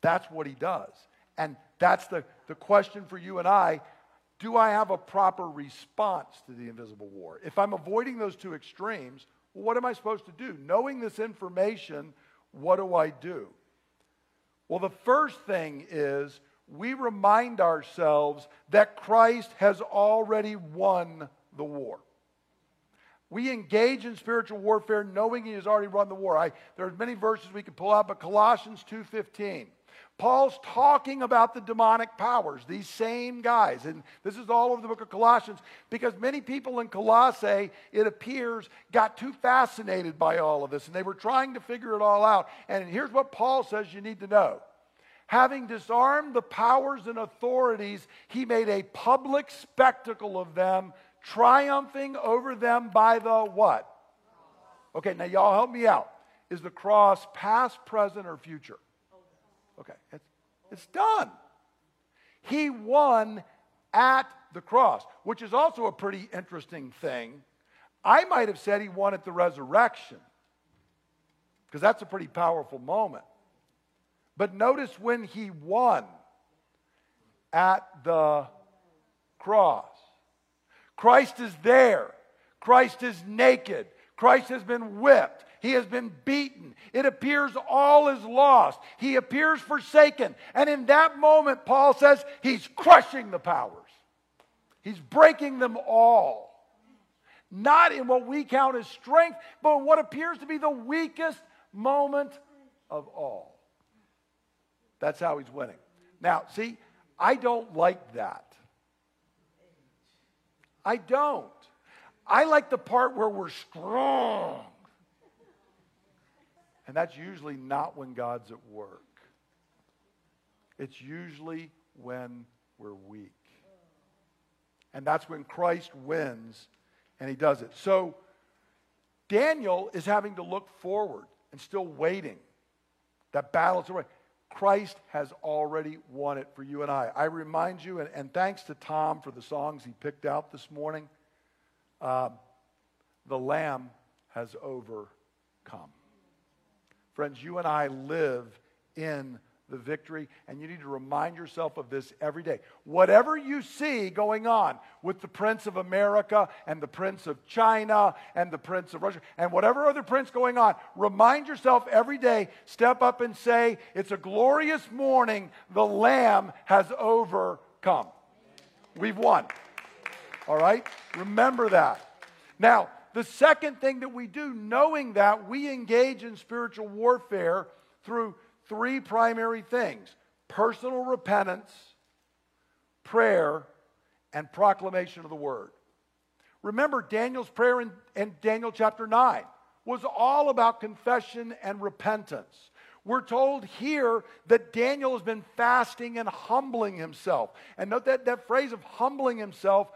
That's what he does. And that's the, the question for you and I do I have a proper response to the invisible war? If I'm avoiding those two extremes, what am I supposed to do? Knowing this information, what do I do? Well, the first thing is we remind ourselves that Christ has already won the war. We engage in spiritual warfare knowing he has already won the war. I, there are many verses we could pull out, but Colossians 2.15 Paul's talking about the demonic powers, these same guys. And this is all over the book of Colossians because many people in Colossae, it appears, got too fascinated by all of this and they were trying to figure it all out. And here's what Paul says you need to know. Having disarmed the powers and authorities, he made a public spectacle of them, triumphing over them by the what? Okay, now y'all help me out. Is the cross past, present, or future? Okay, it's, it's done. He won at the cross, which is also a pretty interesting thing. I might have said he won at the resurrection, because that's a pretty powerful moment. But notice when he won at the cross. Christ is there. Christ is naked. Christ has been whipped. He has been beaten. It appears all is lost. He appears forsaken. And in that moment, Paul says he's crushing the powers, he's breaking them all. Not in what we count as strength, but what appears to be the weakest moment of all. That's how he's winning. Now, see, I don't like that. I don't. I like the part where we're strong. And that's usually not when God's at work. It's usually when we're weak. And that's when Christ wins and he does it. So Daniel is having to look forward and still waiting. That battle's away. Christ has already won it for you and I. I remind you, and, and thanks to Tom for the songs he picked out this morning, uh, the Lamb has overcome. Friends, you and I live in the victory, and you need to remind yourself of this every day. Whatever you see going on with the Prince of America and the Prince of China and the Prince of Russia and whatever other prince going on, remind yourself every day, step up and say, It's a glorious morning. The Lamb has overcome. We've won. All right? Remember that. Now, the second thing that we do, knowing that, we engage in spiritual warfare through three primary things personal repentance, prayer, and proclamation of the word. Remember, Daniel's prayer in, in, Daniel chapter 9 was all about confession and repentance. We're told here that Daniel has been fasting and humbling himself. And note that that phrase of humbling himself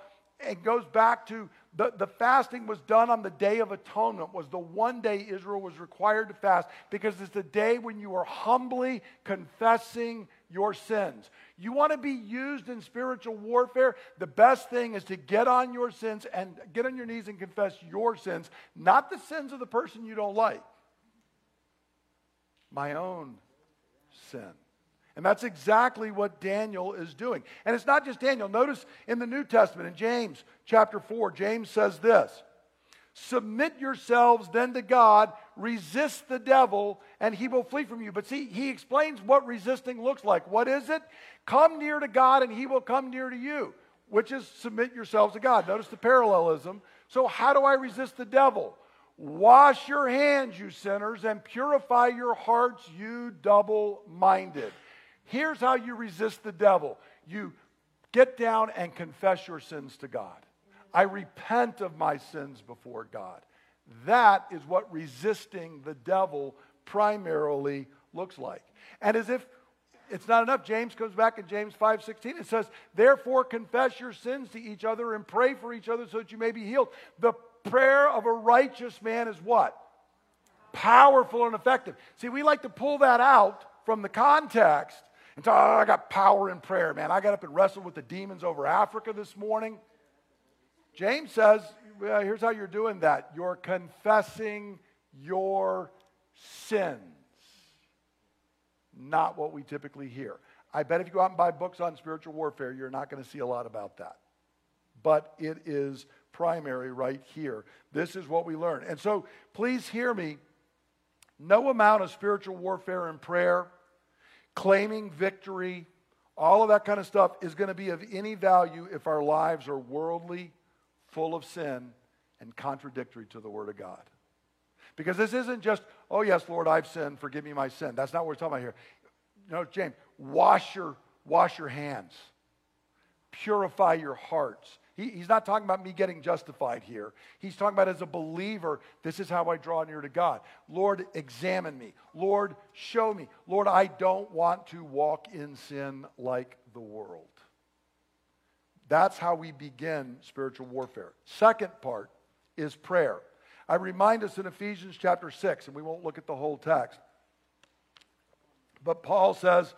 it goes back to the, the fasting was done on the Day of Atonement, was the one day Israel was required to fast because it's the day when you are humbly confessing your sins. You want to be used in spiritual warfare? The best thing is to get on your sins and get on your knees and confess your sins, not the sins of the person you don't like. My own sin. And that's exactly what Daniel is doing. And it's not just Daniel. Notice in the New Testament, in James chapter 4, James says this Submit yourselves then to God, resist the devil, and he will flee from you. But see, he explains what resisting looks like. What is it? Come near to God, and he will come near to you, which is submit yourselves to God. Notice the parallelism. So, how do I resist the devil? Wash your hands, you sinners, and purify your hearts, you double minded. Here's how you resist the devil you get down and confess your sins to God. I repent of my sins before God. That is what resisting the devil primarily looks like. And as if it's not enough, James comes back in James 5:16 and says, "Therefore confess your sins to each other and pray for each other so that you may be healed." The prayer of a righteous man is what? Powerful and effective. See, we like to pull that out from the context and talk, oh, I got power in prayer, man. I got up and wrestled with the demons over Africa this morning. James says, well, here's how you're doing that you're confessing your sins. Not what we typically hear. I bet if you go out and buy books on spiritual warfare, you're not going to see a lot about that. But it is primary right here. This is what we learn. And so please hear me. No amount of spiritual warfare and prayer, claiming victory, all of that kind of stuff is going to be of any value if our lives are worldly, full of sin, and contradictory to the Word of God. Because this isn't just, oh, yes, Lord, I've sinned, forgive me my sin. That's not what we're talking about here. No, James, wash your, wash your hands, purify your hearts. He, he's not talking about me getting justified here. He's talking about as a believer, this is how I draw near to God. Lord, examine me. Lord, show me. Lord, I don't want to walk in sin like the world. That's how we begin spiritual warfare. Second part is prayer. I remind us in Ephesians chapter 6, and we won't look at the whole text, but Paul says,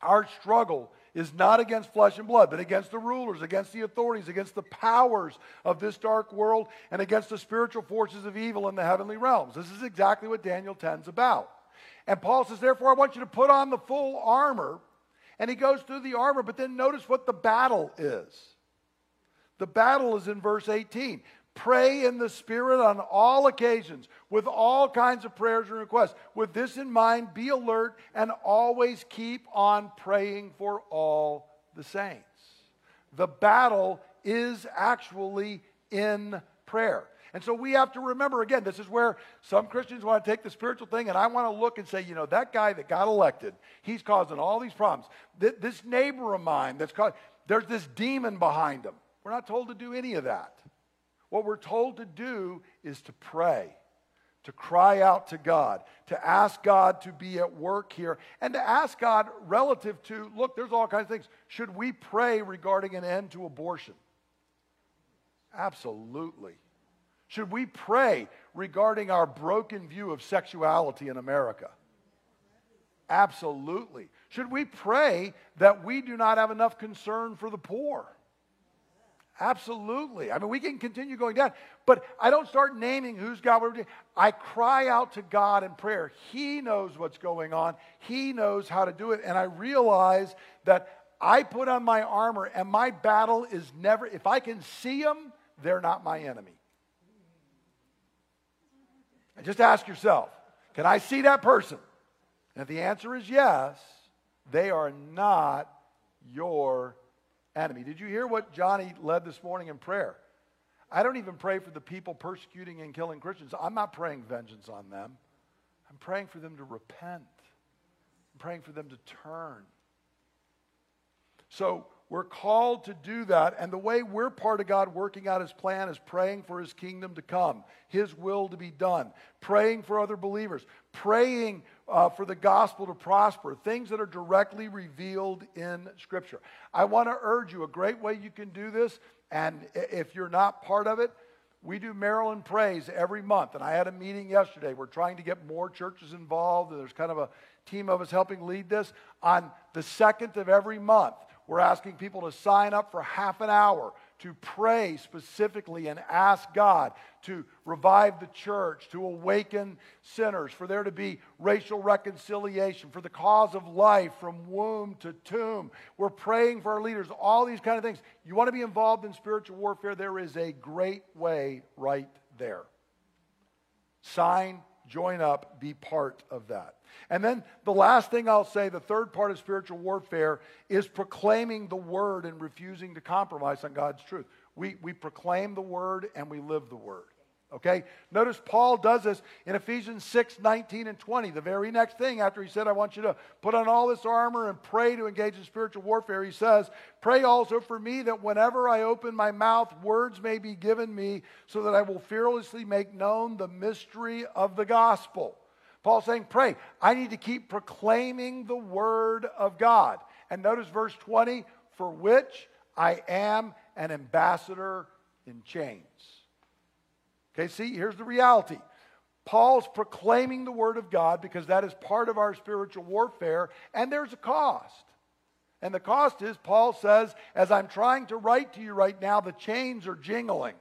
Our struggle is not against flesh and blood, but against the rulers, against the authorities, against the powers of this dark world, and against the spiritual forces of evil in the heavenly realms. This is exactly what Daniel 10 is about. And Paul says, Therefore, I want you to put on the full armor. And he goes through the armor, but then notice what the battle is. The battle is in verse 18. Pray in the Spirit on all occasions with all kinds of prayers and requests. With this in mind, be alert and always keep on praying for all the saints. The battle is actually in prayer. And so we have to remember again, this is where some Christians want to take the spiritual thing, and I want to look and say, you know, that guy that got elected, he's causing all these problems. This neighbor of mine that's caused, there's this demon behind him. We're not told to do any of that. What we're told to do is to pray, to cry out to God, to ask God to be at work here, and to ask God relative to look, there's all kinds of things. Should we pray regarding an end to abortion? Absolutely. Should we pray regarding our broken view of sexuality in America? Absolutely. Should we pray that we do not have enough concern for the poor? Absolutely. I mean, we can continue going down, but I don't start naming who's God. I cry out to God in prayer. He knows what's going on, He knows how to do it. And I realize that I put on my armor, and my battle is never, if I can see them, they're not my enemy. And just ask yourself can I see that person? And if the answer is yes, they are not your enemy. Did you hear what Johnny led this morning in prayer? I don't even pray for the people persecuting and killing Christians. I'm not praying vengeance on them. I'm praying for them to repent. I'm praying for them to turn. So we're called to do that. And the way we're part of God working out his plan is praying for his kingdom to come, his will to be done, praying for other believers, praying uh, for the gospel to prosper, things that are directly revealed in Scripture. I want to urge you a great way you can do this, and if you're not part of it, we do Maryland Prays every month. And I had a meeting yesterday. We're trying to get more churches involved, and there's kind of a team of us helping lead this. On the second of every month, we're asking people to sign up for half an hour to pray specifically and ask God to revive the church, to awaken sinners, for there to be racial reconciliation, for the cause of life from womb to tomb. We're praying for our leaders, all these kind of things. You want to be involved in spiritual warfare? There is a great way right there. Sign, join up, be part of that. And then the last thing I'll say, the third part of spiritual warfare is proclaiming the word and refusing to compromise on God's truth. We, we proclaim the word and we live the word. Okay? Notice Paul does this in Ephesians 6 19 and 20. The very next thing after he said, I want you to put on all this armor and pray to engage in spiritual warfare, he says, Pray also for me that whenever I open my mouth, words may be given me so that I will fearlessly make known the mystery of the gospel Paul's saying, pray. I need to keep proclaiming the word of God. And notice verse 20, for which I am an ambassador in chains. Okay, see, here's the reality. Paul's proclaiming the word of God because that is part of our spiritual warfare, and there's a cost. And the cost is, Paul says, as I'm trying to write to you right now, the chains are jingling.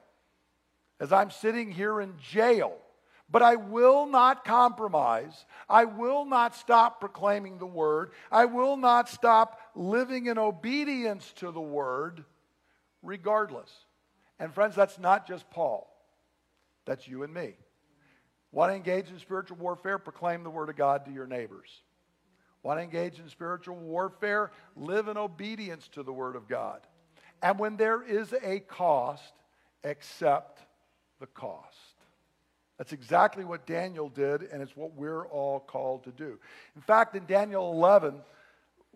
As I'm sitting here in jail, but I will not compromise. I will not stop proclaiming the word. I will not stop living in obedience to the word, regardless. And friends, that's not just Paul, that's you and me. Want to engage in spiritual warfare? Proclaim the word of God to your neighbors. Want to engage in spiritual warfare? Live in obedience to the word of God. And when there is a cost, accept the cost. That's exactly what Daniel did, and it's what we're all called to do. In fact, in Daniel 11,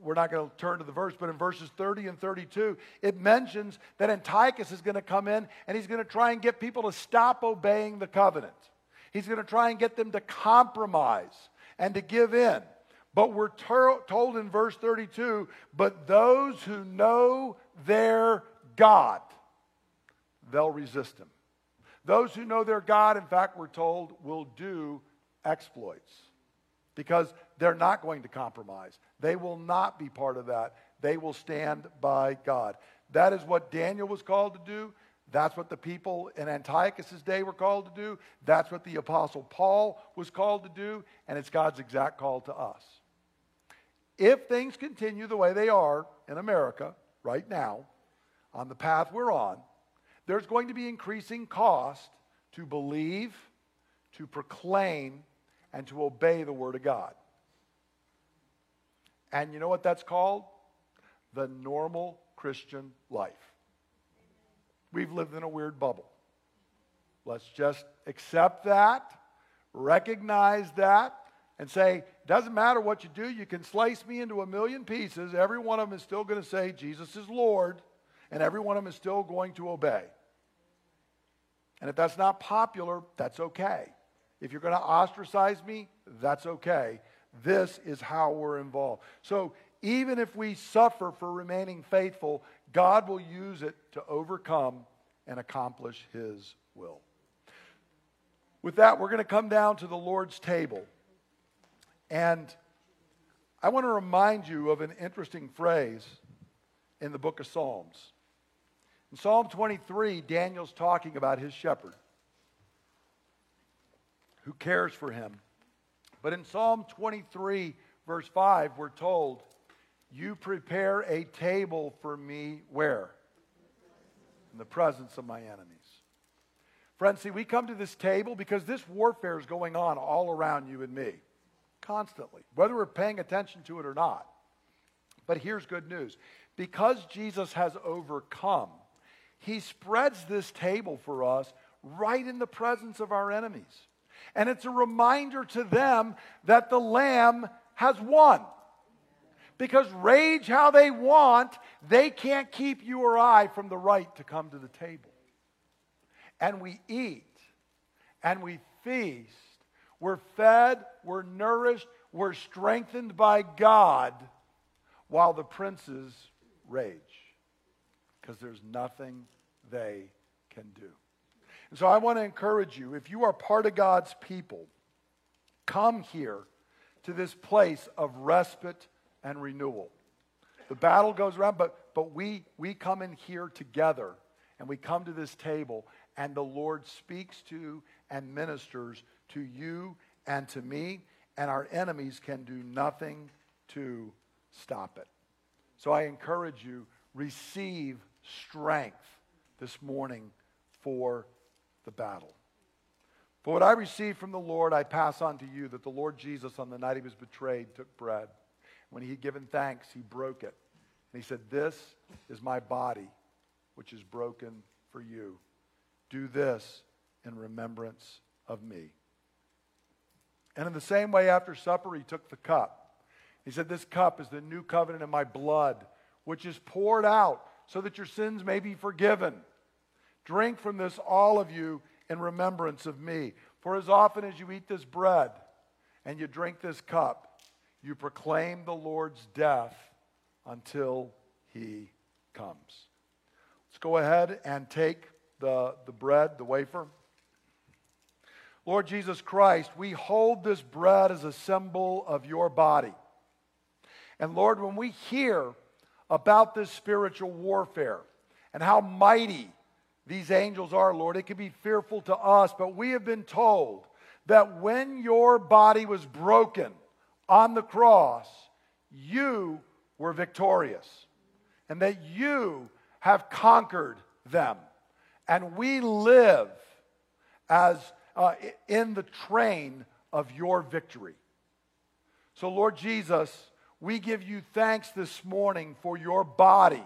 we're not going to turn to the verse, but in verses 30 and 32, it mentions that Antiochus is going to come in and he's going to try and get people to stop obeying the covenant. He's going to try and get them to compromise and to give in. But we're ter- told in verse 32 but those who know their God, they'll resist him. Those who know their God, in fact, we're told, will do exploits because they're not going to compromise. They will not be part of that. They will stand by God. That is what Daniel was called to do. That's what the people in Antiochus' day were called to do. That's what the Apostle Paul was called to do. And it's God's exact call to us. If things continue the way they are in America right now, on the path we're on, there's going to be increasing cost to believe, to proclaim, and to obey the Word of God. And you know what that's called? The normal Christian life. We've lived in a weird bubble. Let's just accept that, recognize that, and say, it doesn't matter what you do, you can slice me into a million pieces. Every one of them is still going to say, Jesus is Lord, and every one of them is still going to obey. And if that's not popular, that's okay. If you're going to ostracize me, that's okay. This is how we're involved. So even if we suffer for remaining faithful, God will use it to overcome and accomplish His will. With that, we're going to come down to the Lord's table. And I want to remind you of an interesting phrase in the book of Psalms. In Psalm 23, Daniel's talking about his shepherd who cares for him. But in Psalm 23, verse 5, we're told, You prepare a table for me where? In the presence of my enemies. Friends, see, we come to this table because this warfare is going on all around you and me, constantly, whether we're paying attention to it or not. But here's good news because Jesus has overcome, he spreads this table for us right in the presence of our enemies. And it's a reminder to them that the Lamb has won. Because rage how they want, they can't keep you or I from the right to come to the table. And we eat and we feast. We're fed, we're nourished, we're strengthened by God while the princes rage because there's nothing they can do. And so I want to encourage you if you are part of God's people, come here to this place of respite and renewal. The battle goes around, but, but we, we come in here together and we come to this table, and the Lord speaks to and ministers to you and to me, and our enemies can do nothing to stop it. So I encourage you, receive strength this morning for the battle. For what I received from the Lord, I pass on to you that the Lord Jesus, on the night he was betrayed, took bread. When he had given thanks, he broke it. And he said, This is my body, which is broken for you. Do this in remembrance of me. And in the same way, after supper, he took the cup. He said, This cup is the new covenant in my blood, which is poured out so that your sins may be forgiven. Drink from this, all of you, in remembrance of me. For as often as you eat this bread and you drink this cup, you proclaim the Lord's death until he comes. Let's go ahead and take the, the bread, the wafer. Lord Jesus Christ, we hold this bread as a symbol of your body. And Lord, when we hear about this spiritual warfare and how mighty these angels are, Lord, it can be fearful to us, but we have been told that when your body was broken on the cross, you were victorious and that you have conquered them. And we live as uh, in the train of your victory. So, Lord Jesus, we give you thanks this morning for your body,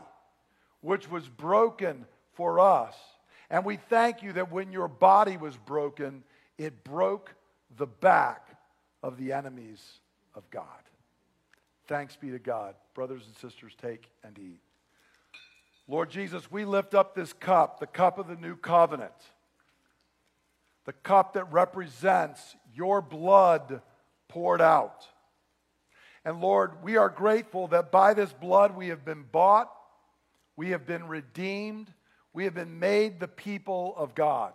which was broken for us. And we thank you that when your body was broken, it broke the back of the enemies of God. Thanks be to God. Brothers and sisters, take and eat. Lord Jesus, we lift up this cup, the cup of the new covenant, the cup that represents your blood poured out. And Lord, we are grateful that by this blood we have been bought, we have been redeemed, we have been made the people of God.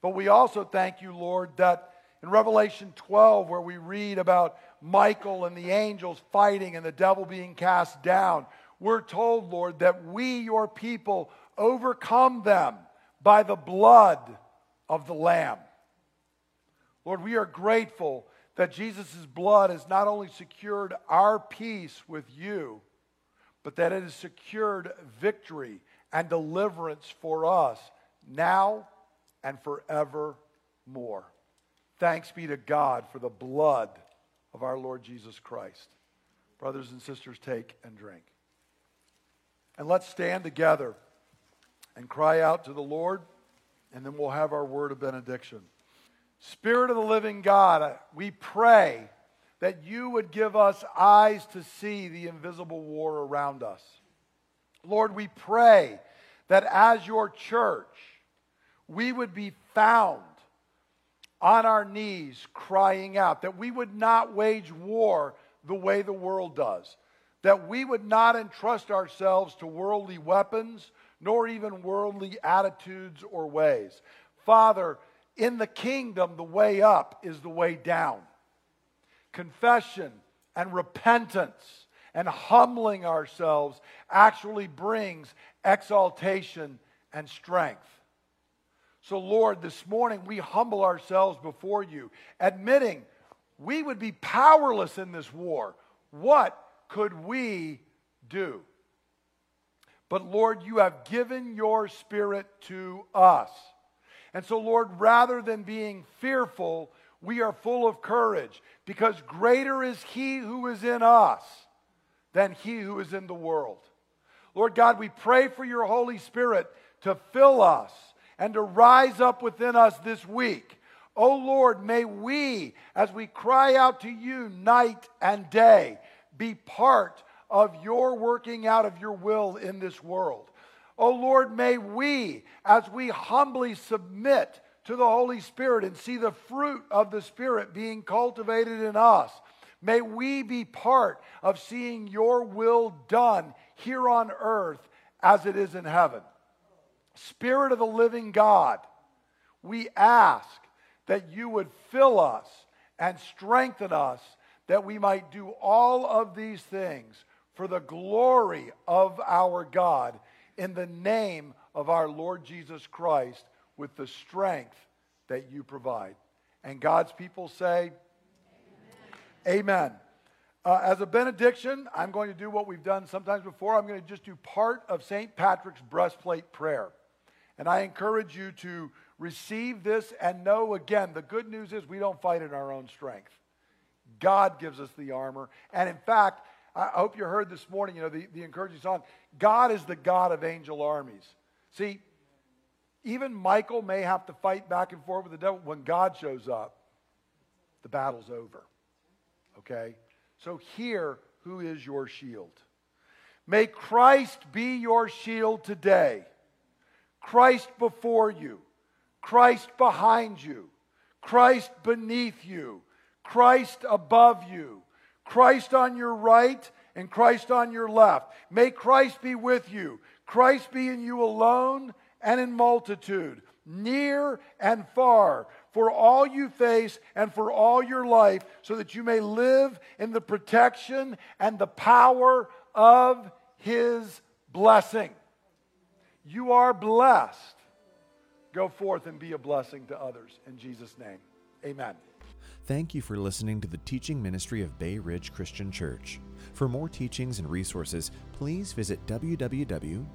But we also thank you, Lord, that in Revelation 12, where we read about Michael and the angels fighting and the devil being cast down, we're told, Lord, that we, your people, overcome them by the blood of the Lamb. Lord, we are grateful that Jesus' blood has not only secured our peace with you, but that it has secured victory and deliverance for us now and forevermore. Thanks be to God for the blood of our Lord Jesus Christ. Brothers and sisters, take and drink. And let's stand together and cry out to the Lord, and then we'll have our word of benediction. Spirit of the living God, uh, we pray that you would give us eyes to see the invisible war around us. Lord, we pray that as your church, we would be found on our knees crying out, that we would not wage war the way the world does, that we would not entrust ourselves to worldly weapons, nor even worldly attitudes or ways. Father, in the kingdom, the way up is the way down. Confession and repentance and humbling ourselves actually brings exaltation and strength. So, Lord, this morning we humble ourselves before you, admitting we would be powerless in this war. What could we do? But, Lord, you have given your spirit to us. And so, Lord, rather than being fearful, we are full of courage because greater is He who is in us than He who is in the world. Lord God, we pray for your Holy Spirit to fill us and to rise up within us this week. Oh Lord, may we, as we cry out to you night and day, be part of your working out of your will in this world. Oh Lord, may we, as we humbly submit to the Holy Spirit and see the fruit of the Spirit being cultivated in us, may we be part of seeing your will done here on earth as it is in heaven. Spirit of the living God, we ask that you would fill us and strengthen us that we might do all of these things for the glory of our God in the name of our Lord Jesus Christ with the strength that you provide. And God's people say. Amen. Uh, as a benediction, I'm going to do what we've done sometimes before. I'm going to just do part of St. Patrick's breastplate prayer. And I encourage you to receive this and know again the good news is we don't fight in our own strength. God gives us the armor. And in fact, I hope you heard this morning, you know, the, the encouraging song God is the God of angel armies. See, even Michael may have to fight back and forth with the devil. When God shows up, the battle's over. Okay? So, here, who is your shield? May Christ be your shield today. Christ before you, Christ behind you, Christ beneath you, Christ above you, Christ on your right, and Christ on your left. May Christ be with you, Christ be in you alone and in multitude, near and far, for all you face and for all your life, so that you may live in the protection and the power of his blessing. You are blessed. Go forth and be a blessing to others. In Jesus' name, amen. Thank you for listening to the teaching ministry of Bay Ridge Christian Church. For more teachings and resources, please visit www.brcc.church.